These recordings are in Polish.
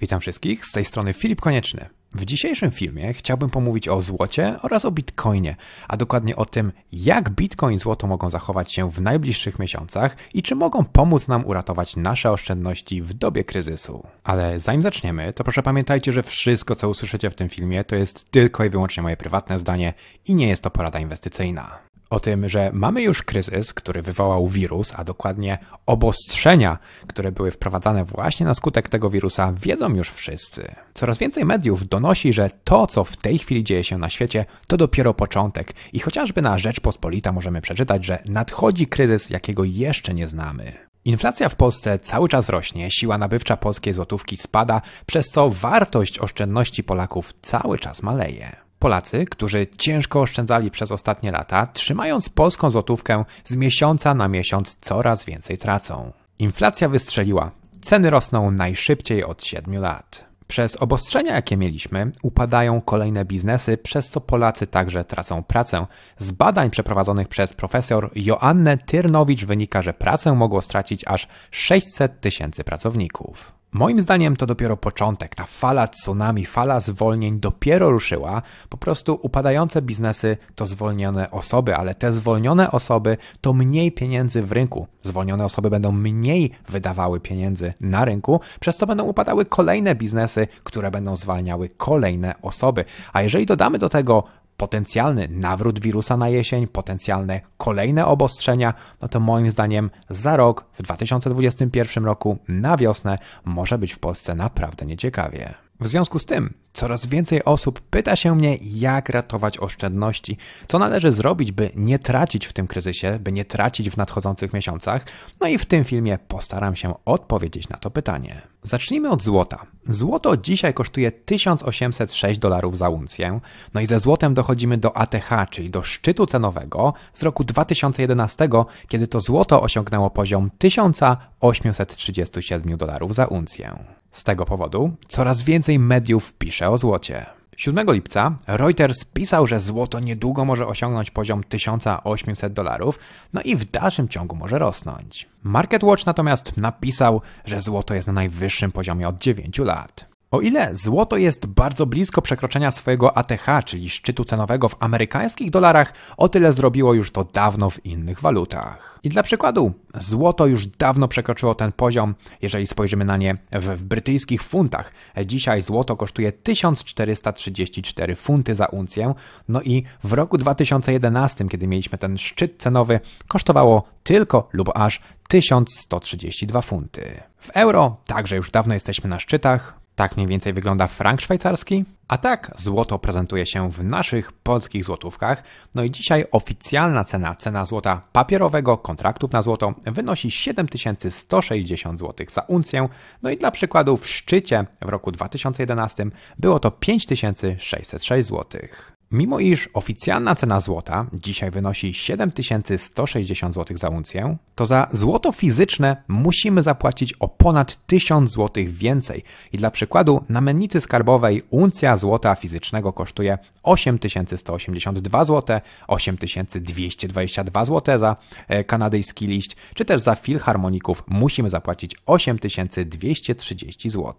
Witam wszystkich, z tej strony Filip Konieczny. W dzisiejszym filmie chciałbym pomówić o złocie oraz o bitcoinie, a dokładnie o tym, jak bitcoin i złoto mogą zachować się w najbliższych miesiącach i czy mogą pomóc nam uratować nasze oszczędności w dobie kryzysu. Ale zanim zaczniemy, to proszę pamiętajcie, że wszystko, co usłyszycie w tym filmie, to jest tylko i wyłącznie moje prywatne zdanie i nie jest to porada inwestycyjna o tym, że mamy już kryzys, który wywołał wirus, a dokładnie obostrzenia, które były wprowadzane właśnie na skutek tego wirusa, wiedzą już wszyscy. Coraz więcej mediów donosi, że to, co w tej chwili dzieje się na świecie, to dopiero początek i chociażby na Rzeczpospolita możemy przeczytać, że nadchodzi kryzys, jakiego jeszcze nie znamy. Inflacja w Polsce cały czas rośnie, siła nabywcza polskiej złotówki spada, przez co wartość oszczędności Polaków cały czas maleje. Polacy, którzy ciężko oszczędzali przez ostatnie lata, trzymając polską złotówkę z miesiąca na miesiąc coraz więcej tracą. Inflacja wystrzeliła, ceny rosną najszybciej od 7 lat. Przez obostrzenia, jakie mieliśmy, upadają kolejne biznesy, przez co Polacy także tracą pracę. Z badań przeprowadzonych przez profesor Joannę Tyrnowicz wynika, że pracę mogło stracić aż 600 tysięcy pracowników. Moim zdaniem to dopiero początek. Ta fala tsunami, fala zwolnień dopiero ruszyła. Po prostu upadające biznesy to zwolnione osoby, ale te zwolnione osoby to mniej pieniędzy w rynku. Zwolnione osoby będą mniej wydawały pieniędzy na rynku, przez co będą upadały kolejne biznesy, które będą zwalniały kolejne osoby. A jeżeli dodamy do tego potencjalny nawrót wirusa na jesień, potencjalne kolejne obostrzenia, no to moim zdaniem za rok, w 2021 roku, na wiosnę, może być w Polsce naprawdę nieciekawie. W związku z tym, coraz więcej osób pyta się mnie, jak ratować oszczędności, co należy zrobić, by nie tracić w tym kryzysie, by nie tracić w nadchodzących miesiącach. No i w tym filmie postaram się odpowiedzieć na to pytanie. Zacznijmy od złota. Złoto dzisiaj kosztuje 1806 dolarów za uncję, no i ze złotem dochodzimy do ATH, czyli do szczytu cenowego z roku 2011, kiedy to złoto osiągnęło poziom 1837 dolarów za uncję. Z tego powodu coraz więcej mediów pisze o złocie. 7 lipca Reuters pisał, że złoto niedługo może osiągnąć poziom 1800 dolarów, no i w dalszym ciągu może rosnąć. MarketWatch natomiast napisał, że złoto jest na najwyższym poziomie od 9 lat. O ile złoto jest bardzo blisko przekroczenia swojego ATH, czyli szczytu cenowego w amerykańskich dolarach, o tyle zrobiło już to dawno w innych walutach. I dla przykładu, złoto już dawno przekroczyło ten poziom, jeżeli spojrzymy na nie w, w brytyjskich funtach. Dzisiaj złoto kosztuje 1434 funty za uncję, no i w roku 2011, kiedy mieliśmy ten szczyt cenowy, kosztowało tylko lub aż 1132 funty. W euro także już dawno jesteśmy na szczytach, tak mniej więcej wygląda frank szwajcarski. A tak złoto prezentuje się w naszych polskich złotówkach. No i dzisiaj oficjalna cena, cena złota papierowego, kontraktów na złoto wynosi 7160 zł za uncję. No i dla przykładu w szczycie w roku 2011 było to 5606 zł. Mimo iż oficjalna cena złota dzisiaj wynosi 7160 zł za uncję, to za złoto fizyczne musimy zapłacić o ponad 1000 zł więcej. I dla przykładu na mennicy skarbowej uncja złota fizycznego kosztuje 8182 zł, 8222 zł za e, kanadyjski liść, czy też za filharmoników musimy zapłacić 8230 zł.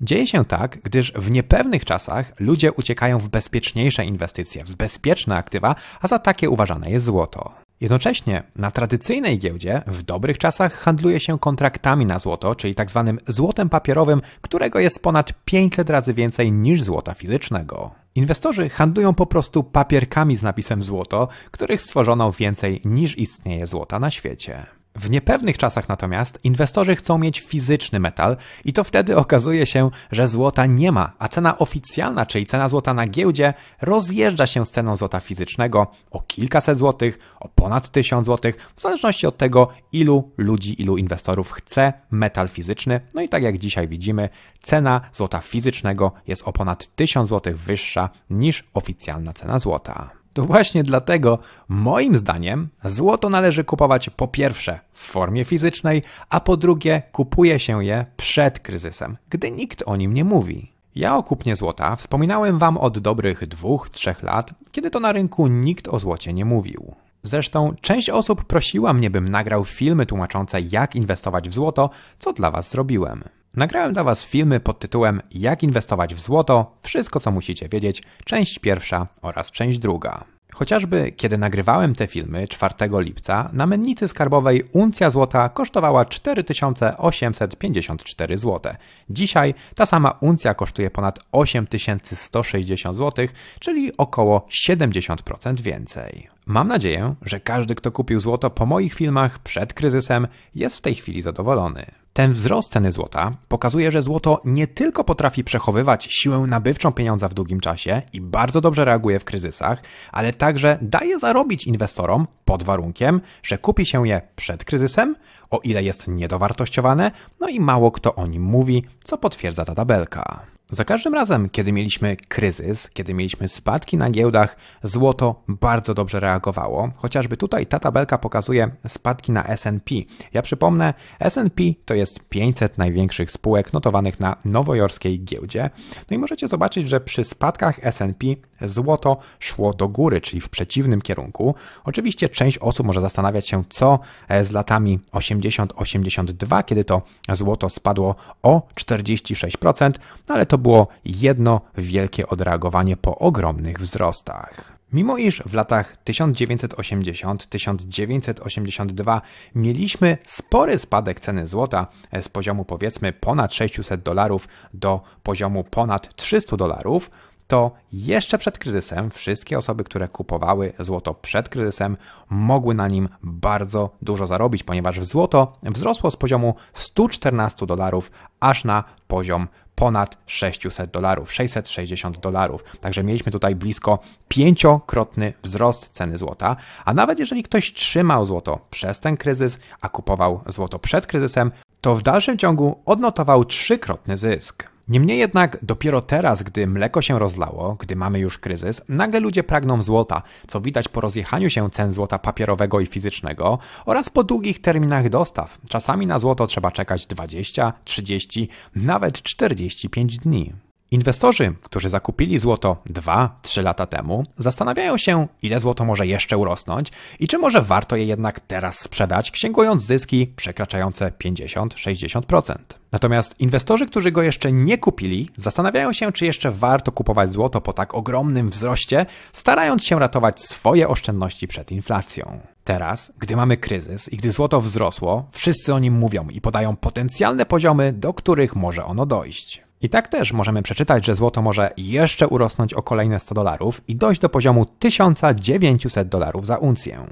Dzieje się tak, gdyż w niepewnych czasach ludzie uciekają w bezpieczniejsze inwestycje, w bezpieczne aktywa, a za takie uważane jest złoto. Jednocześnie na tradycyjnej giełdzie w dobrych czasach handluje się kontraktami na złoto, czyli tak zwanym złotem papierowym, którego jest ponad 500 razy więcej niż złota fizycznego. Inwestorzy handlują po prostu papierkami z napisem złoto, których stworzono więcej niż istnieje złota na świecie. W niepewnych czasach natomiast inwestorzy chcą mieć fizyczny metal i to wtedy okazuje się, że złota nie ma, a cena oficjalna, czyli cena złota na giełdzie, rozjeżdża się z ceną złota fizycznego o kilkaset złotych, o ponad tysiąc złotych, w zależności od tego, ilu ludzi, ilu inwestorów chce metal fizyczny. No i tak jak dzisiaj widzimy, cena złota fizycznego jest o ponad tysiąc złotych wyższa niż oficjalna cena złota. To właśnie dlatego, moim zdaniem, złoto należy kupować po pierwsze w formie fizycznej, a po drugie kupuje się je przed kryzysem, gdy nikt o nim nie mówi. Ja o kupnie złota wspominałem Wam od dobrych dwóch, trzech lat, kiedy to na rynku nikt o złocie nie mówił. Zresztą część osób prosiła mnie, bym nagrał filmy tłumaczące, jak inwestować w złoto, co dla Was zrobiłem. Nagrałem dla Was filmy pod tytułem Jak inwestować w złoto, wszystko co musicie wiedzieć, część pierwsza oraz część druga. Chociażby kiedy nagrywałem te filmy 4 lipca, na mennicy skarbowej uncja złota kosztowała 4854 zł. Dzisiaj ta sama uncja kosztuje ponad 8160 zł, czyli około 70% więcej. Mam nadzieję, że każdy, kto kupił złoto po moich filmach przed kryzysem, jest w tej chwili zadowolony. Ten wzrost ceny złota pokazuje, że złoto nie tylko potrafi przechowywać siłę nabywczą pieniądza w długim czasie i bardzo dobrze reaguje w kryzysach, ale także daje zarobić inwestorom pod warunkiem, że kupi się je przed kryzysem, o ile jest niedowartościowane, no i mało kto o nim mówi, co potwierdza ta tabelka. Za każdym razem, kiedy mieliśmy kryzys, kiedy mieliśmy spadki na giełdach, złoto bardzo dobrze reagowało. Chociażby tutaj ta tabelka pokazuje spadki na SP. Ja przypomnę, SP to jest 500 największych spółek notowanych na nowojorskiej giełdzie. No i możecie zobaczyć, że przy spadkach SP złoto szło do góry, czyli w przeciwnym kierunku. Oczywiście część osób może zastanawiać się, co z latami 80-82, kiedy to złoto spadło o 46%, no ale to było jedno wielkie odreagowanie po ogromnych wzrostach. Mimo iż w latach 1980-1982 mieliśmy spory spadek ceny złota z poziomu powiedzmy ponad 600 dolarów do poziomu ponad 300 dolarów, to jeszcze przed kryzysem wszystkie osoby, które kupowały złoto przed kryzysem, mogły na nim bardzo dużo zarobić, ponieważ złoto wzrosło z poziomu 114 dolarów aż na poziom ponad 600 dolarów, 660 dolarów. Także mieliśmy tutaj blisko pięciokrotny wzrost ceny złota, a nawet jeżeli ktoś trzymał złoto przez ten kryzys, a kupował złoto przed kryzysem, to w dalszym ciągu odnotował trzykrotny zysk. Niemniej jednak dopiero teraz, gdy mleko się rozlało, gdy mamy już kryzys, nagle ludzie pragną złota, co widać po rozjechaniu się cen złota papierowego i fizycznego oraz po długich terminach dostaw. Czasami na złoto trzeba czekać 20, 30, nawet 45 dni. Inwestorzy, którzy zakupili złoto 2-3 lata temu, zastanawiają się, ile złoto może jeszcze urosnąć i czy może warto je jednak teraz sprzedać, księgując zyski przekraczające 50-60%. Natomiast inwestorzy, którzy go jeszcze nie kupili, zastanawiają się, czy jeszcze warto kupować złoto po tak ogromnym wzroście, starając się ratować swoje oszczędności przed inflacją. Teraz, gdy mamy kryzys i gdy złoto wzrosło, wszyscy o nim mówią i podają potencjalne poziomy, do których może ono dojść. I tak też możemy przeczytać, że złoto może jeszcze urosnąć o kolejne 100 dolarów i dojść do poziomu 1900 dolarów za uncję.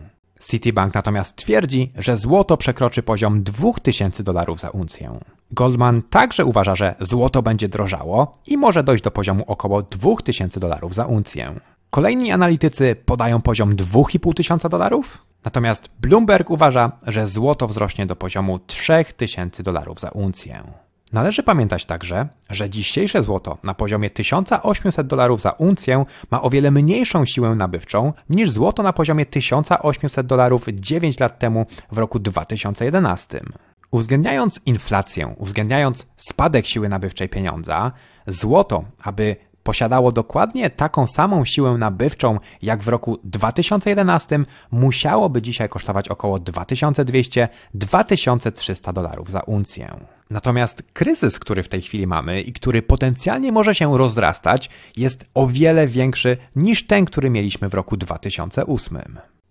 Citibank natomiast twierdzi, że złoto przekroczy poziom 2000 dolarów za uncję. Goldman także uważa, że złoto będzie drożało i może dojść do poziomu około 2000 dolarów za uncję. Kolejni analitycy podają poziom 2500 dolarów, natomiast Bloomberg uważa, że złoto wzrośnie do poziomu 3000 dolarów za uncję. Należy pamiętać także, że dzisiejsze złoto na poziomie 1800 dolarów za uncję ma o wiele mniejszą siłę nabywczą niż złoto na poziomie 1800 dolarów 9 lat temu w roku 2011. Uwzględniając inflację, uwzględniając spadek siły nabywczej pieniądza, złoto, aby posiadało dokładnie taką samą siłę nabywczą jak w roku 2011, musiałoby dzisiaj kosztować około 2200-2300 dolarów za uncję. Natomiast kryzys, który w tej chwili mamy i który potencjalnie może się rozrastać, jest o wiele większy niż ten, który mieliśmy w roku 2008.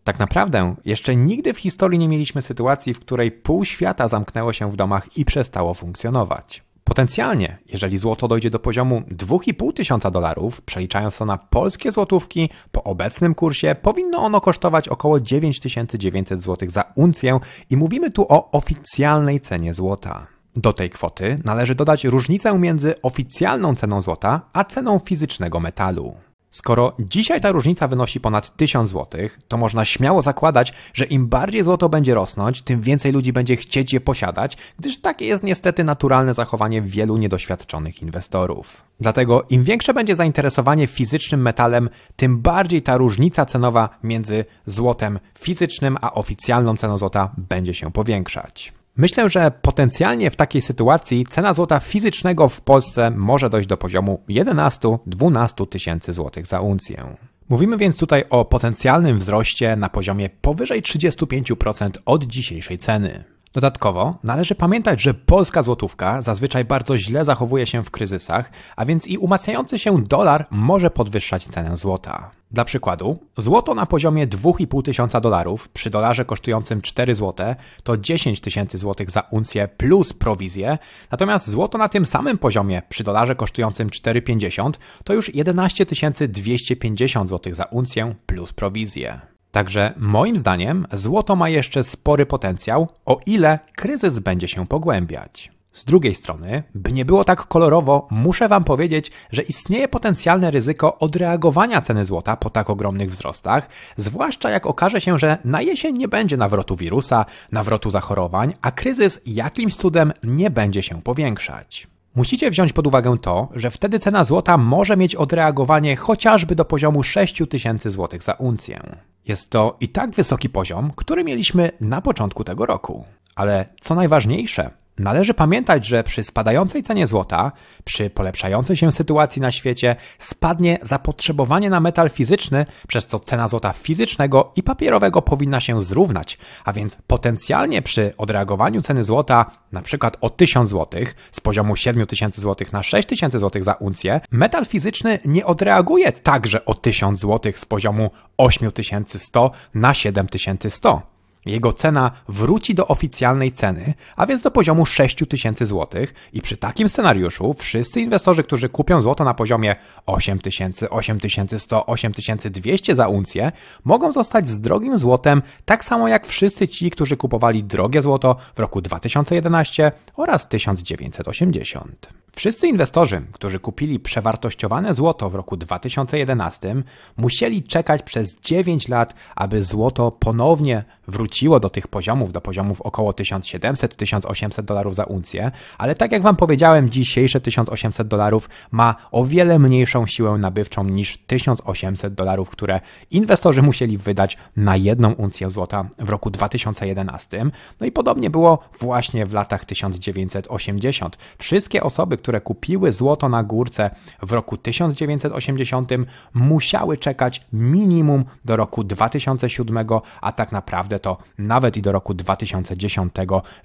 Tak naprawdę, jeszcze nigdy w historii nie mieliśmy sytuacji, w której pół świata zamknęło się w domach i przestało funkcjonować. Potencjalnie, jeżeli złoto dojdzie do poziomu 2,5 tysiąca dolarów, przeliczając to na polskie złotówki, po obecnym kursie powinno ono kosztować około 9900 zł za uncję i mówimy tu o oficjalnej cenie złota. Do tej kwoty należy dodać różnicę między oficjalną ceną złota a ceną fizycznego metalu. Skoro dzisiaj ta różnica wynosi ponad 1000 zł, to można śmiało zakładać, że im bardziej złoto będzie rosnąć, tym więcej ludzi będzie chcieć je posiadać, gdyż takie jest niestety naturalne zachowanie wielu niedoświadczonych inwestorów. Dlatego im większe będzie zainteresowanie fizycznym metalem, tym bardziej ta różnica cenowa między złotem fizycznym a oficjalną ceną złota będzie się powiększać. Myślę, że potencjalnie w takiej sytuacji cena złota fizycznego w Polsce może dojść do poziomu 11-12 tysięcy złotych za uncję. Mówimy więc tutaj o potencjalnym wzroście na poziomie powyżej 35% od dzisiejszej ceny. Dodatkowo należy pamiętać, że polska złotówka zazwyczaj bardzo źle zachowuje się w kryzysach, a więc i umacniający się dolar może podwyższać cenę złota. Dla przykładu, złoto na poziomie 2,5 tysiąca dolarów przy dolarze kosztującym 4 zł to 10 tysięcy złotych za uncję plus prowizję, natomiast złoto na tym samym poziomie przy dolarze kosztującym 4,50 to już 11 250 złotych za uncję plus prowizję. Także moim zdaniem złoto ma jeszcze spory potencjał, o ile kryzys będzie się pogłębiać. Z drugiej strony, by nie było tak kolorowo, muszę Wam powiedzieć, że istnieje potencjalne ryzyko odreagowania ceny złota po tak ogromnych wzrostach, zwłaszcza jak okaże się, że na jesień nie będzie nawrotu wirusa, nawrotu zachorowań, a kryzys jakimś cudem nie będzie się powiększać. Musicie wziąć pod uwagę to, że wtedy cena złota może mieć odreagowanie chociażby do poziomu 6000 zł za uncję. Jest to i tak wysoki poziom, który mieliśmy na początku tego roku. Ale co najważniejsze, Należy pamiętać, że przy spadającej cenie złota, przy polepszającej się sytuacji na świecie, spadnie zapotrzebowanie na metal fizyczny, przez co cena złota fizycznego i papierowego powinna się zrównać, a więc potencjalnie przy odreagowaniu ceny złota przykład o 1000 zł z poziomu 7000 zł na 6000 zł za uncję, metal fizyczny nie odreaguje także o 1000 zł z poziomu 8100 na 7100. Jego cena wróci do oficjalnej ceny, a więc do poziomu 6000 zł i przy takim scenariuszu wszyscy inwestorzy, którzy kupią złoto na poziomie 8000, 8100, 8200 za uncję, mogą zostać z drogim złotem tak samo jak wszyscy ci, którzy kupowali drogie złoto w roku 2011 oraz 1980. Wszyscy inwestorzy, którzy kupili przewartościowane złoto w roku 2011, musieli czekać przez 9 lat, aby złoto ponownie wróciło do tych poziomów, do poziomów około 1700-1800 dolarów za uncję, ale tak jak Wam powiedziałem, dzisiejsze 1800 dolarów ma o wiele mniejszą siłę nabywczą niż 1800 dolarów, które inwestorzy musieli wydać na jedną uncję złota w roku 2011. No i podobnie było właśnie w latach 1980. Wszystkie osoby, które kupiły złoto na górce w roku 1980, musiały czekać minimum do roku 2007, a tak naprawdę to nawet i do roku 2010,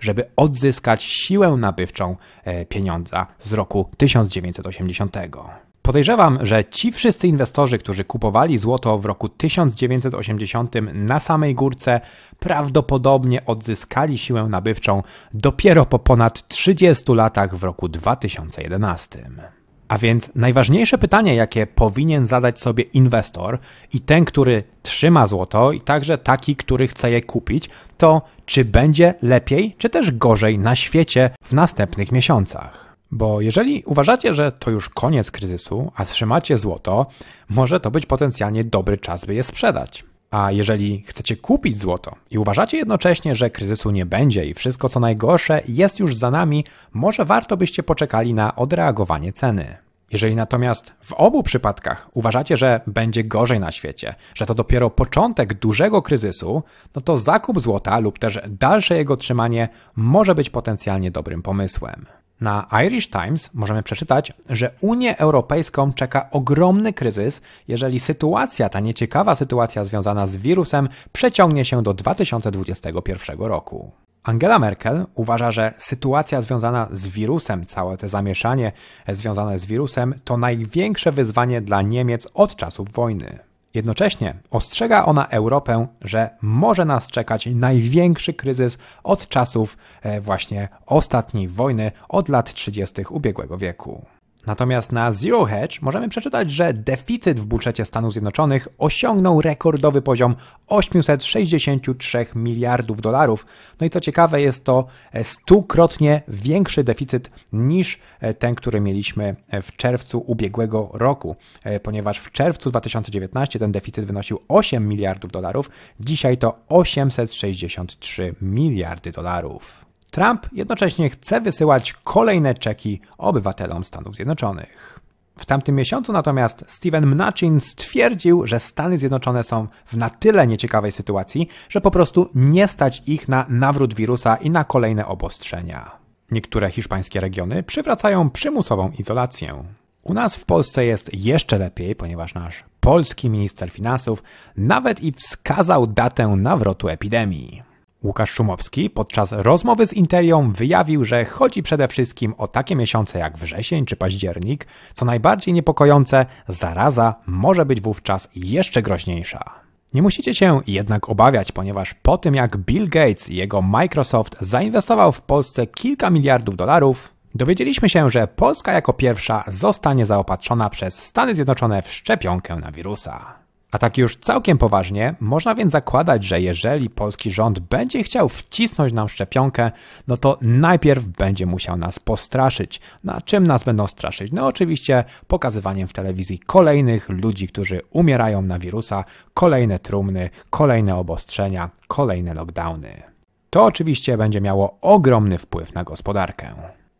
żeby odzyskać siłę nabywczą e, pieniądza z roku 1980. Podejrzewam, że ci wszyscy inwestorzy, którzy kupowali złoto w roku 1980 na samej górce, prawdopodobnie odzyskali siłę nabywczą dopiero po ponad 30 latach w roku 2011. A więc najważniejsze pytanie, jakie powinien zadać sobie inwestor i ten, który trzyma złoto, i także taki, który chce je kupić, to czy będzie lepiej, czy też gorzej na świecie w następnych miesiącach. Bo jeżeli uważacie, że to już koniec kryzysu, a trzymacie złoto, może to być potencjalnie dobry czas, by je sprzedać. A jeżeli chcecie kupić złoto i uważacie jednocześnie, że kryzysu nie będzie i wszystko co najgorsze jest już za nami, może warto byście poczekali na odreagowanie ceny. Jeżeli natomiast w obu przypadkach uważacie, że będzie gorzej na świecie, że to dopiero początek dużego kryzysu, no to zakup złota lub też dalsze jego trzymanie może być potencjalnie dobrym pomysłem. Na Irish Times możemy przeczytać, że Unię Europejską czeka ogromny kryzys, jeżeli sytuacja, ta nieciekawa sytuacja związana z wirusem przeciągnie się do 2021 roku. Angela Merkel uważa, że sytuacja związana z wirusem, całe to zamieszanie związane z wirusem, to największe wyzwanie dla Niemiec od czasów wojny. Jednocześnie ostrzega ona Europę, że może nas czekać największy kryzys od czasów e, właśnie ostatniej wojny, od lat 30. ubiegłego wieku. Natomiast na Zero Hedge możemy przeczytać, że deficyt w budżecie Stanów Zjednoczonych osiągnął rekordowy poziom 863 miliardów dolarów. No i co ciekawe, jest to stukrotnie większy deficyt niż ten, który mieliśmy w czerwcu ubiegłego roku, ponieważ w czerwcu 2019 ten deficyt wynosił 8 miliardów dolarów, dzisiaj to 863 miliardy dolarów. Trump jednocześnie chce wysyłać kolejne czeki obywatelom Stanów Zjednoczonych. W tamtym miesiącu natomiast Steven Mnuchin stwierdził, że Stany Zjednoczone są w na tyle nieciekawej sytuacji, że po prostu nie stać ich na nawrót wirusa i na kolejne obostrzenia. Niektóre hiszpańskie regiony przywracają przymusową izolację. U nas w Polsce jest jeszcze lepiej, ponieważ nasz polski minister finansów nawet i wskazał datę nawrotu epidemii. Łukasz Szumowski podczas rozmowy z Interią wyjawił, że chodzi przede wszystkim o takie miesiące jak wrzesień czy październik. Co najbardziej niepokojące, zaraza może być wówczas jeszcze groźniejsza. Nie musicie się jednak obawiać, ponieważ po tym jak Bill Gates i jego Microsoft zainwestował w Polsce kilka miliardów dolarów, dowiedzieliśmy się, że Polska jako pierwsza zostanie zaopatrzona przez Stany Zjednoczone w szczepionkę na wirusa. A tak już całkiem poważnie, można więc zakładać, że jeżeli polski rząd będzie chciał wcisnąć nam szczepionkę, no to najpierw będzie musiał nas postraszyć. Na czym nas będą straszyć? No oczywiście pokazywaniem w telewizji kolejnych ludzi, którzy umierają na wirusa, kolejne trumny, kolejne obostrzenia, kolejne lockdowny. To oczywiście będzie miało ogromny wpływ na gospodarkę.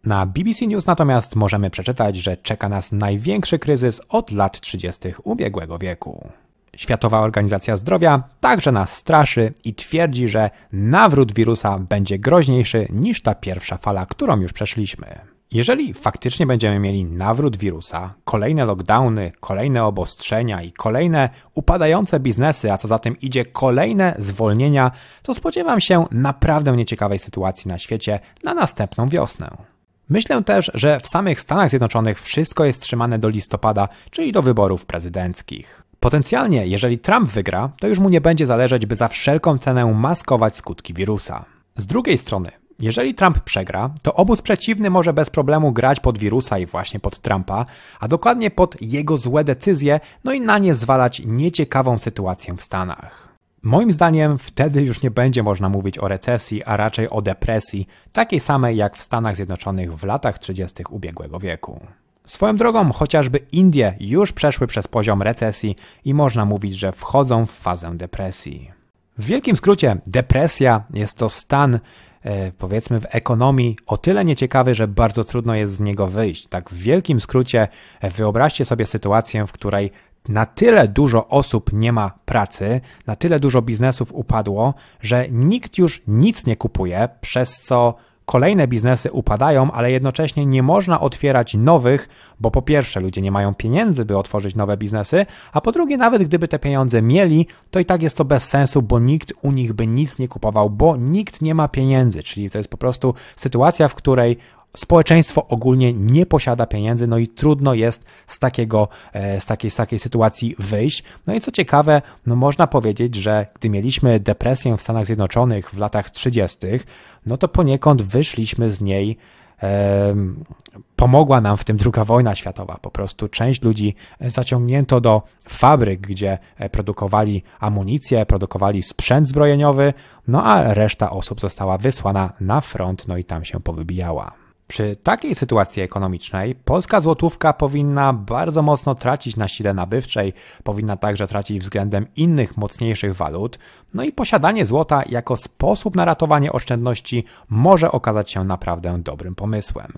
Na BBC News natomiast możemy przeczytać, że czeka nas największy kryzys od lat 30. ubiegłego wieku. Światowa Organizacja Zdrowia także nas straszy i twierdzi, że nawrót wirusa będzie groźniejszy niż ta pierwsza fala, którą już przeszliśmy. Jeżeli faktycznie będziemy mieli nawrót wirusa, kolejne lockdowny, kolejne obostrzenia i kolejne upadające biznesy, a co za tym idzie kolejne zwolnienia, to spodziewam się naprawdę nieciekawej sytuacji na świecie na następną wiosnę. Myślę też, że w samych Stanach Zjednoczonych wszystko jest trzymane do listopada, czyli do wyborów prezydenckich. Potencjalnie, jeżeli Trump wygra, to już mu nie będzie zależeć, by za wszelką cenę maskować skutki wirusa. Z drugiej strony, jeżeli Trump przegra, to obóz przeciwny może bez problemu grać pod wirusa i właśnie pod Trumpa, a dokładnie pod jego złe decyzje, no i na nie zwalać nieciekawą sytuację w Stanach. Moim zdaniem wtedy już nie będzie można mówić o recesji, a raczej o depresji, takiej samej jak w Stanach Zjednoczonych w latach 30. ubiegłego wieku. Swoją drogą, chociażby Indie już przeszły przez poziom recesji i można mówić, że wchodzą w fazę depresji. W wielkim skrócie, depresja jest to stan, e, powiedzmy, w ekonomii o tyle nieciekawy, że bardzo trudno jest z niego wyjść. Tak, w wielkim skrócie, e, wyobraźcie sobie sytuację, w której na tyle dużo osób nie ma pracy, na tyle dużo biznesów upadło, że nikt już nic nie kupuje, przez co kolejne biznesy upadają, ale jednocześnie nie można otwierać nowych, bo po pierwsze ludzie nie mają pieniędzy, by otworzyć nowe biznesy, a po drugie nawet gdyby te pieniądze mieli, to i tak jest to bez sensu, bo nikt u nich by nic nie kupował, bo nikt nie ma pieniędzy, czyli to jest po prostu sytuacja, w której społeczeństwo ogólnie nie posiada pieniędzy, no i trudno jest z, takiego, e, z, takiej, z takiej sytuacji wyjść. No i co ciekawe, no można powiedzieć, że gdy mieliśmy depresję w Stanach Zjednoczonych w latach 30., no to poniekąd wyszliśmy z niej pomogła nam w tym druga wojna światowa. Po prostu część ludzi zaciągnięto do fabryk, gdzie e, produkowali amunicję, produkowali sprzęt zbrojeniowy, no a reszta osób została wysłana na front, no i tam się powybijała. Przy takiej sytuacji ekonomicznej polska złotówka powinna bardzo mocno tracić na sile nabywczej, powinna także tracić względem innych mocniejszych walut, no i posiadanie złota jako sposób na ratowanie oszczędności może okazać się naprawdę dobrym pomysłem.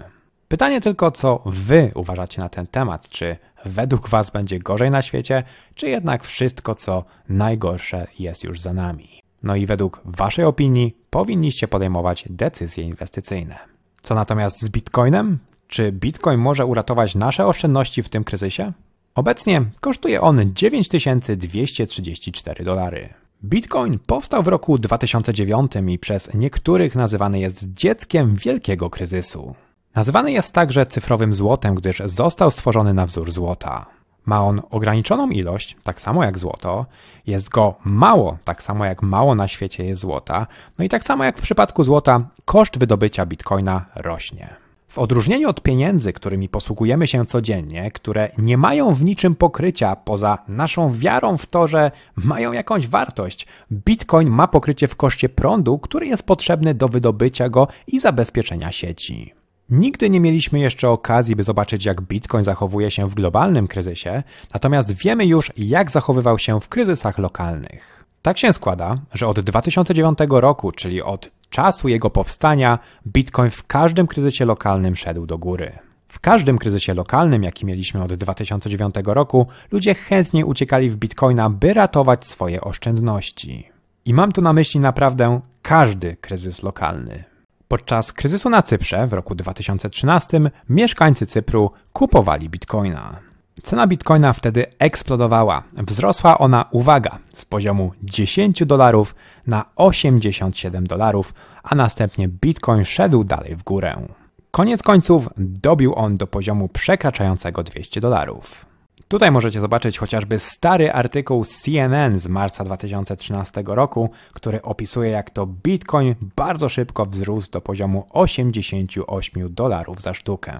Pytanie tylko, co wy uważacie na ten temat? Czy według was będzie gorzej na świecie, czy jednak wszystko, co najgorsze jest już za nami? No i według waszej opinii powinniście podejmować decyzje inwestycyjne. Co natomiast z Bitcoinem? Czy Bitcoin może uratować nasze oszczędności w tym kryzysie? Obecnie kosztuje on 9234 dolary. Bitcoin powstał w roku 2009 i przez niektórych nazywany jest dzieckiem wielkiego kryzysu. Nazywany jest także cyfrowym złotem, gdyż został stworzony na wzór złota. Ma on ograniczoną ilość, tak samo jak złoto, jest go mało, tak samo jak mało na świecie jest złota, no i tak samo jak w przypadku złota, koszt wydobycia bitcoina rośnie. W odróżnieniu od pieniędzy, którymi posługujemy się codziennie, które nie mają w niczym pokrycia poza naszą wiarą w to, że mają jakąś wartość, bitcoin ma pokrycie w koszcie prądu, który jest potrzebny do wydobycia go i zabezpieczenia sieci. Nigdy nie mieliśmy jeszcze okazji, by zobaczyć, jak Bitcoin zachowuje się w globalnym kryzysie, natomiast wiemy już, jak zachowywał się w kryzysach lokalnych. Tak się składa, że od 2009 roku, czyli od czasu jego powstania, Bitcoin w każdym kryzysie lokalnym szedł do góry. W każdym kryzysie lokalnym, jaki mieliśmy od 2009 roku, ludzie chętnie uciekali w Bitcoina, by ratować swoje oszczędności. I mam tu na myśli naprawdę każdy kryzys lokalny. Podczas kryzysu na Cyprze w roku 2013 mieszkańcy Cypru kupowali bitcoina. Cena bitcoina wtedy eksplodowała. Wzrosła ona, uwaga, z poziomu 10 dolarów na 87 dolarów, a następnie bitcoin szedł dalej w górę. Koniec końców dobił on do poziomu przekraczającego 200 dolarów. Tutaj możecie zobaczyć chociażby stary artykuł z CNN z marca 2013 roku, który opisuje jak to Bitcoin bardzo szybko wzrósł do poziomu 88 dolarów za sztukę.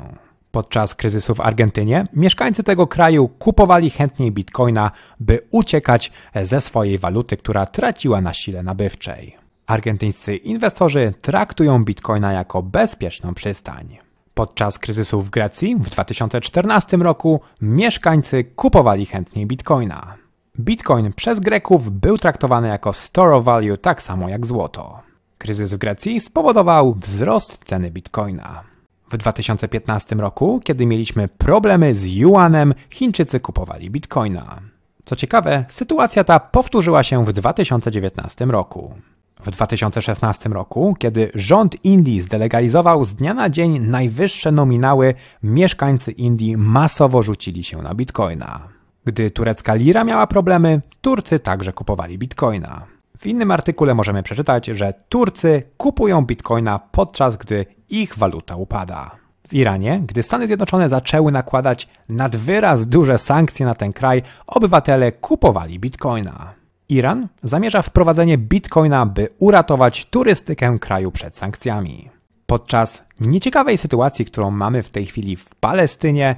Podczas kryzysu w Argentynie mieszkańcy tego kraju kupowali chętniej bitcoina, by uciekać ze swojej waluty, która traciła na sile nabywczej. Argentyńscy inwestorzy traktują bitcoina jako bezpieczną przystań. Podczas kryzysu w Grecji w 2014 roku mieszkańcy kupowali chętniej bitcoina. Bitcoin przez Greków był traktowany jako store of value tak samo jak złoto. Kryzys w Grecji spowodował wzrost ceny bitcoina. W 2015 roku, kiedy mieliśmy problemy z yuanem, Chińczycy kupowali bitcoina. Co ciekawe, sytuacja ta powtórzyła się w 2019 roku. W 2016 roku, kiedy rząd Indii zdelegalizował z dnia na dzień najwyższe nominały, mieszkańcy Indii masowo rzucili się na bitcoina. Gdy turecka lira miała problemy, Turcy także kupowali bitcoina. W innym artykule możemy przeczytać, że Turcy kupują bitcoina podczas gdy ich waluta upada. W Iranie, gdy Stany Zjednoczone zaczęły nakładać nad wyraz duże sankcje na ten kraj, obywatele kupowali bitcoina. Iran zamierza wprowadzenie bitcoina, by uratować turystykę kraju przed sankcjami. Podczas nieciekawej sytuacji, którą mamy w tej chwili w Palestynie,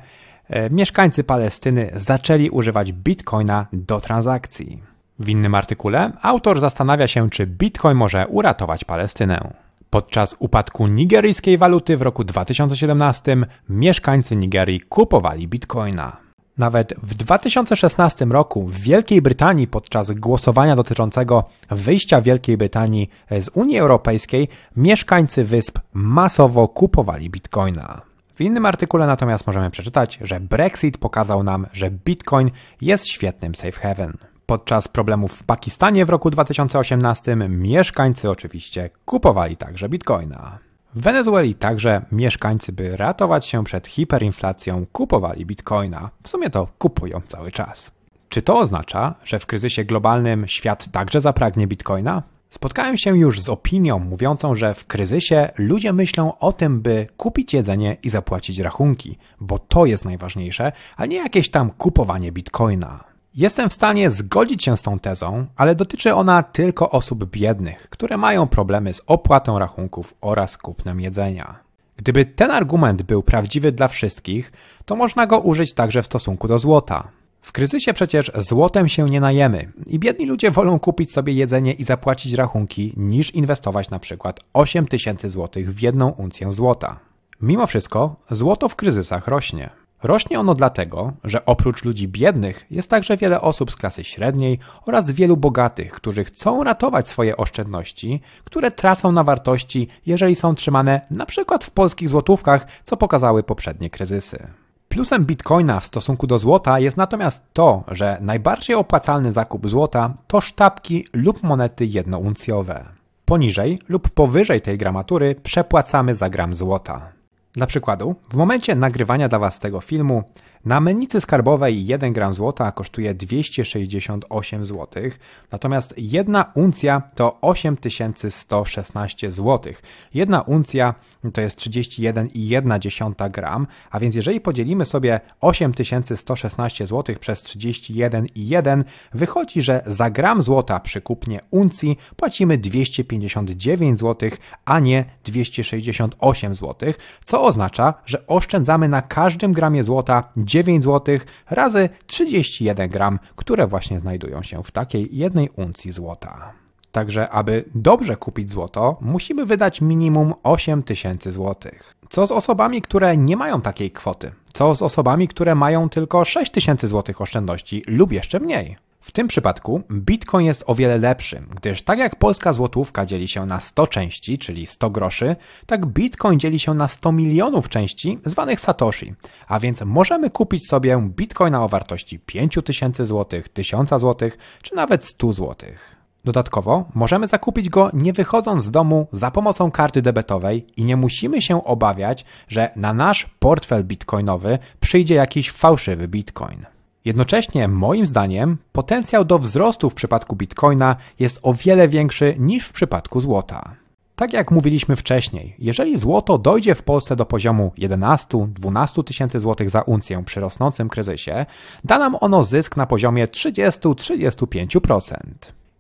e, mieszkańcy Palestyny zaczęli używać bitcoina do transakcji. W innym artykule autor zastanawia się, czy bitcoin może uratować Palestynę. Podczas upadku nigeryjskiej waluty w roku 2017 mieszkańcy Nigerii kupowali bitcoina. Nawet w 2016 roku w Wielkiej Brytanii podczas głosowania dotyczącego wyjścia Wielkiej Brytanii z Unii Europejskiej mieszkańcy wysp masowo kupowali bitcoina. W innym artykule natomiast możemy przeczytać, że Brexit pokazał nam, że bitcoin jest świetnym safe haven. Podczas problemów w Pakistanie w roku 2018 mieszkańcy oczywiście kupowali także bitcoina. W Wenezueli także mieszkańcy, by ratować się przed hiperinflacją, kupowali bitcoina. W sumie to kupują cały czas. Czy to oznacza, że w kryzysie globalnym świat także zapragnie bitcoina? Spotkałem się już z opinią mówiącą, że w kryzysie ludzie myślą o tym, by kupić jedzenie i zapłacić rachunki, bo to jest najważniejsze, a nie jakieś tam kupowanie bitcoina. Jestem w stanie zgodzić się z tą tezą, ale dotyczy ona tylko osób biednych, które mają problemy z opłatą rachunków oraz kupnem jedzenia. Gdyby ten argument był prawdziwy dla wszystkich, to można go użyć także w stosunku do złota. W kryzysie przecież złotem się nie najemy i biedni ludzie wolą kupić sobie jedzenie i zapłacić rachunki, niż inwestować na przykład 8 tysięcy złotych w jedną uncję złota. Mimo wszystko, złoto w kryzysach rośnie. Rośnie ono dlatego, że oprócz ludzi biednych jest także wiele osób z klasy średniej oraz wielu bogatych, którzy chcą ratować swoje oszczędności, które tracą na wartości, jeżeli są trzymane przykład w polskich złotówkach, co pokazały poprzednie kryzysy. Plusem bitcoina w stosunku do złota jest natomiast to, że najbardziej opłacalny zakup złota to sztabki lub monety jednouncjowe. Poniżej lub powyżej tej gramatury przepłacamy za gram złota. Dla przykładu, w momencie nagrywania dla Was tego filmu na mennicy skarbowej 1 gram złota kosztuje 268 zł, natomiast jedna uncja to 8116 zł. Jedna uncja to jest 31,1 gram, a więc jeżeli podzielimy sobie 8116 zł przez 31,1, wychodzi, że za gram złota przy kupnie uncji płacimy 259 zł, a nie 268 zł, co oznacza, że oszczędzamy na każdym gramie złota 9 zł razy 31 gram, które właśnie znajdują się w takiej jednej uncji złota. Także, aby dobrze kupić złoto, musimy wydać minimum 8 tysięcy złotych. Co z osobami, które nie mają takiej kwoty? Co z osobami, które mają tylko 6 tysięcy złotych oszczędności lub jeszcze mniej? W tym przypadku Bitcoin jest o wiele lepszy, gdyż tak jak polska złotówka dzieli się na 100 części, czyli 100 groszy, tak Bitcoin dzieli się na 100 milionów części, zwanych Satoshi. A więc możemy kupić sobie Bitcoina o wartości 5000 zł, 1000 zł, czy nawet 100 zł. Dodatkowo możemy zakupić go nie wychodząc z domu za pomocą karty debetowej i nie musimy się obawiać, że na nasz portfel bitcoinowy przyjdzie jakiś fałszywy bitcoin. Jednocześnie, moim zdaniem, potencjał do wzrostu w przypadku bitcoina jest o wiele większy niż w przypadku złota. Tak jak mówiliśmy wcześniej, jeżeli złoto dojdzie w Polsce do poziomu 11-12 tysięcy złotych za uncję przy rosnącym kryzysie, da nam ono zysk na poziomie 30-35%.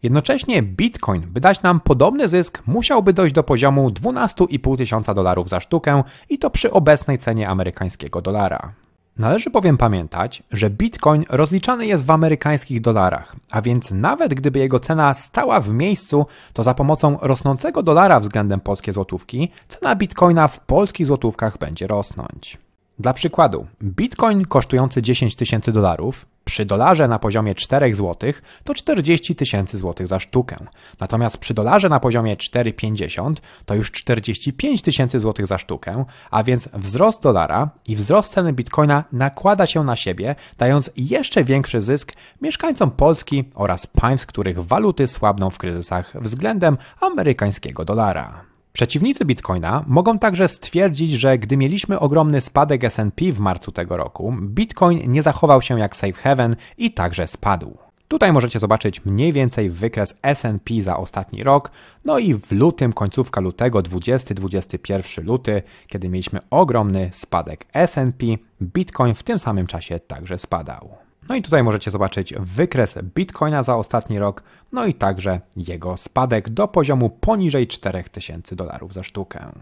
Jednocześnie Bitcoin, by dać nam podobny zysk, musiałby dojść do poziomu 12,5 tysiąca dolarów za sztukę i to przy obecnej cenie amerykańskiego dolara. Należy bowiem pamiętać, że Bitcoin rozliczany jest w amerykańskich dolarach, a więc nawet gdyby jego cena stała w miejscu, to za pomocą rosnącego dolara względem polskiej złotówki, cena Bitcoina w polskich złotówkach będzie rosnąć. Dla przykładu, bitcoin kosztujący 10 tysięcy dolarów przy dolarze na poziomie 4 zł to 40 tysięcy złotych za sztukę. Natomiast przy dolarze na poziomie 4,50 to już 45 tysięcy złotych za sztukę, a więc wzrost dolara i wzrost ceny bitcoina nakłada się na siebie, dając jeszcze większy zysk mieszkańcom Polski oraz państw, których waluty słabną w kryzysach względem amerykańskiego dolara. Przeciwnicy Bitcoina mogą także stwierdzić, że gdy mieliśmy ogromny spadek S&P w marcu tego roku, Bitcoin nie zachował się jak safe haven i także spadł. Tutaj możecie zobaczyć mniej więcej wykres S&P za ostatni rok, no i w lutym, końcówka lutego, 20-21 luty, kiedy mieliśmy ogromny spadek S&P, Bitcoin w tym samym czasie także spadał. No i tutaj możecie zobaczyć wykres Bitcoina za ostatni rok, no i także jego spadek do poziomu poniżej 4000 dolarów za sztukę.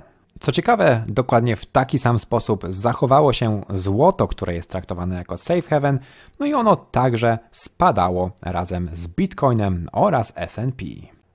Co ciekawe, dokładnie w taki sam sposób zachowało się złoto, które jest traktowane jako safe haven, no i ono także spadało razem z Bitcoinem oraz S&P.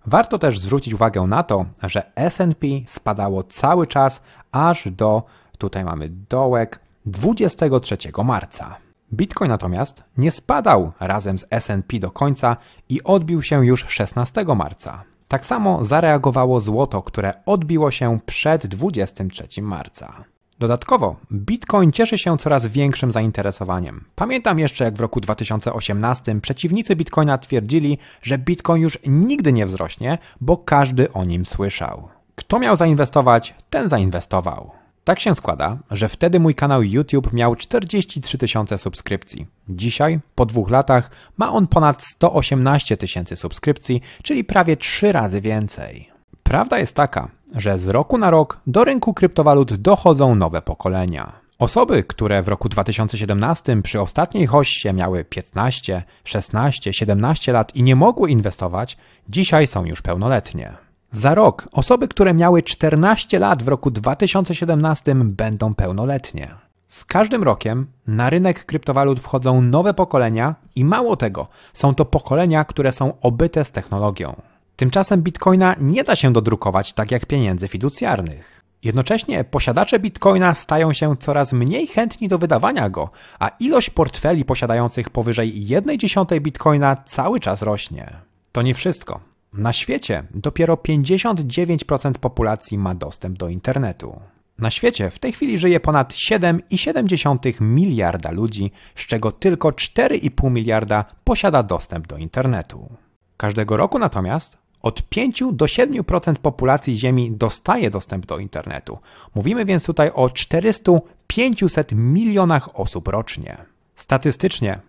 Warto też zwrócić uwagę na to, że S&P spadało cały czas aż do, tutaj mamy dołek, 23 marca. Bitcoin natomiast nie spadał razem z SP do końca i odbił się już 16 marca. Tak samo zareagowało złoto, które odbiło się przed 23 marca. Dodatkowo, Bitcoin cieszy się coraz większym zainteresowaniem. Pamiętam jeszcze, jak w roku 2018 przeciwnicy Bitcoina twierdzili, że Bitcoin już nigdy nie wzrośnie, bo każdy o nim słyszał. Kto miał zainwestować, ten zainwestował. Tak się składa, że wtedy mój kanał YouTube miał 43 tysiące subskrypcji. Dzisiaj, po dwóch latach, ma on ponad 118 tysięcy subskrypcji, czyli prawie trzy razy więcej. Prawda jest taka, że z roku na rok do rynku kryptowalut dochodzą nowe pokolenia. Osoby, które w roku 2017 przy ostatniej hoście miały 15, 16, 17 lat i nie mogły inwestować, dzisiaj są już pełnoletnie. Za rok osoby, które miały 14 lat w roku 2017 będą pełnoletnie. Z każdym rokiem na rynek kryptowalut wchodzą nowe pokolenia i mało tego, są to pokolenia, które są obyte z technologią. Tymczasem bitcoina nie da się dodrukować tak jak pieniędzy fiducjarnych. Jednocześnie posiadacze bitcoina stają się coraz mniej chętni do wydawania go, a ilość portfeli posiadających powyżej 1,1 bitcoina cały czas rośnie. To nie wszystko. Na świecie dopiero 59% populacji ma dostęp do internetu. Na świecie w tej chwili żyje ponad 7,7 miliarda ludzi, z czego tylko 4,5 miliarda posiada dostęp do internetu. Każdego roku natomiast od 5 do 7% populacji Ziemi dostaje dostęp do internetu. Mówimy więc tutaj o 400-500 milionach osób rocznie. Statystycznie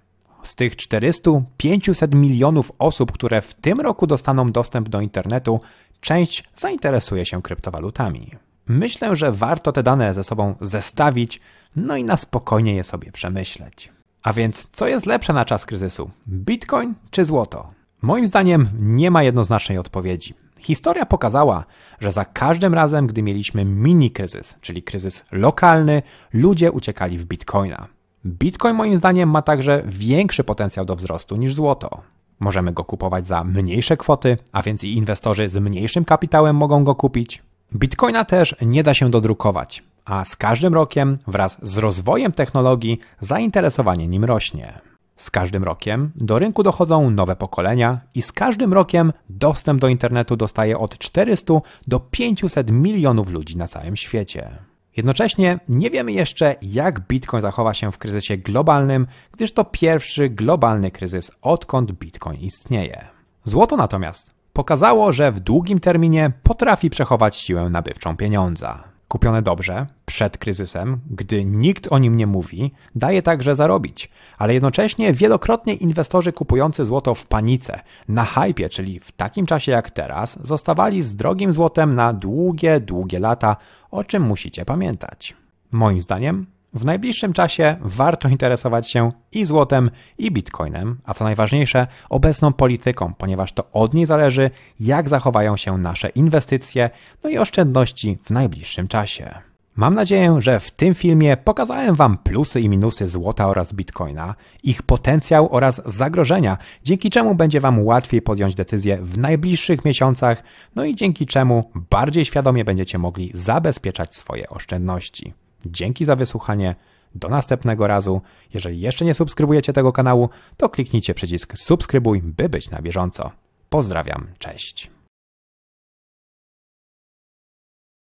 z tych 400-500 milionów osób, które w tym roku dostaną dostęp do internetu, część zainteresuje się kryptowalutami. Myślę, że warto te dane ze sobą zestawić, no i na spokojnie je sobie przemyśleć. A więc, co jest lepsze na czas kryzysu? Bitcoin czy złoto? Moim zdaniem nie ma jednoznacznej odpowiedzi. Historia pokazała, że za każdym razem, gdy mieliśmy mini kryzys, czyli kryzys lokalny, ludzie uciekali w bitcoina. Bitcoin moim zdaniem ma także większy potencjał do wzrostu niż złoto. Możemy go kupować za mniejsze kwoty, a więc i inwestorzy z mniejszym kapitałem mogą go kupić. Bitcoina też nie da się dodrukować, a z każdym rokiem wraz z rozwojem technologii zainteresowanie nim rośnie. Z każdym rokiem do rynku dochodzą nowe pokolenia i z każdym rokiem dostęp do internetu dostaje od 400 do 500 milionów ludzi na całym świecie. Jednocześnie nie wiemy jeszcze, jak Bitcoin zachowa się w kryzysie globalnym, gdyż to pierwszy globalny kryzys, odkąd Bitcoin istnieje. Złoto natomiast pokazało, że w długim terminie potrafi przechować siłę nabywczą pieniądza. Kupione dobrze, przed kryzysem, gdy nikt o nim nie mówi, daje także zarobić, ale jednocześnie wielokrotnie inwestorzy kupujący złoto w panice, na hypie, czyli w takim czasie jak teraz, zostawali z drogim złotem na długie, długie lata, o czym musicie pamiętać. Moim zdaniem w najbliższym czasie warto interesować się i złotem, i bitcoinem, a co najważniejsze, obecną polityką, ponieważ to od niej zależy, jak zachowają się nasze inwestycje, no i oszczędności w najbliższym czasie. Mam nadzieję, że w tym filmie pokazałem Wam plusy i minusy złota oraz bitcoina, ich potencjał oraz zagrożenia, dzięki czemu będzie Wam łatwiej podjąć decyzję w najbliższych miesiącach, no i dzięki czemu bardziej świadomie będziecie mogli zabezpieczać swoje oszczędności. Dzięki za wysłuchanie. Do następnego razu. Jeżeli jeszcze nie subskrybujecie tego kanału, to kliknijcie przycisk subskrybuj, by być na bieżąco. Pozdrawiam, cześć.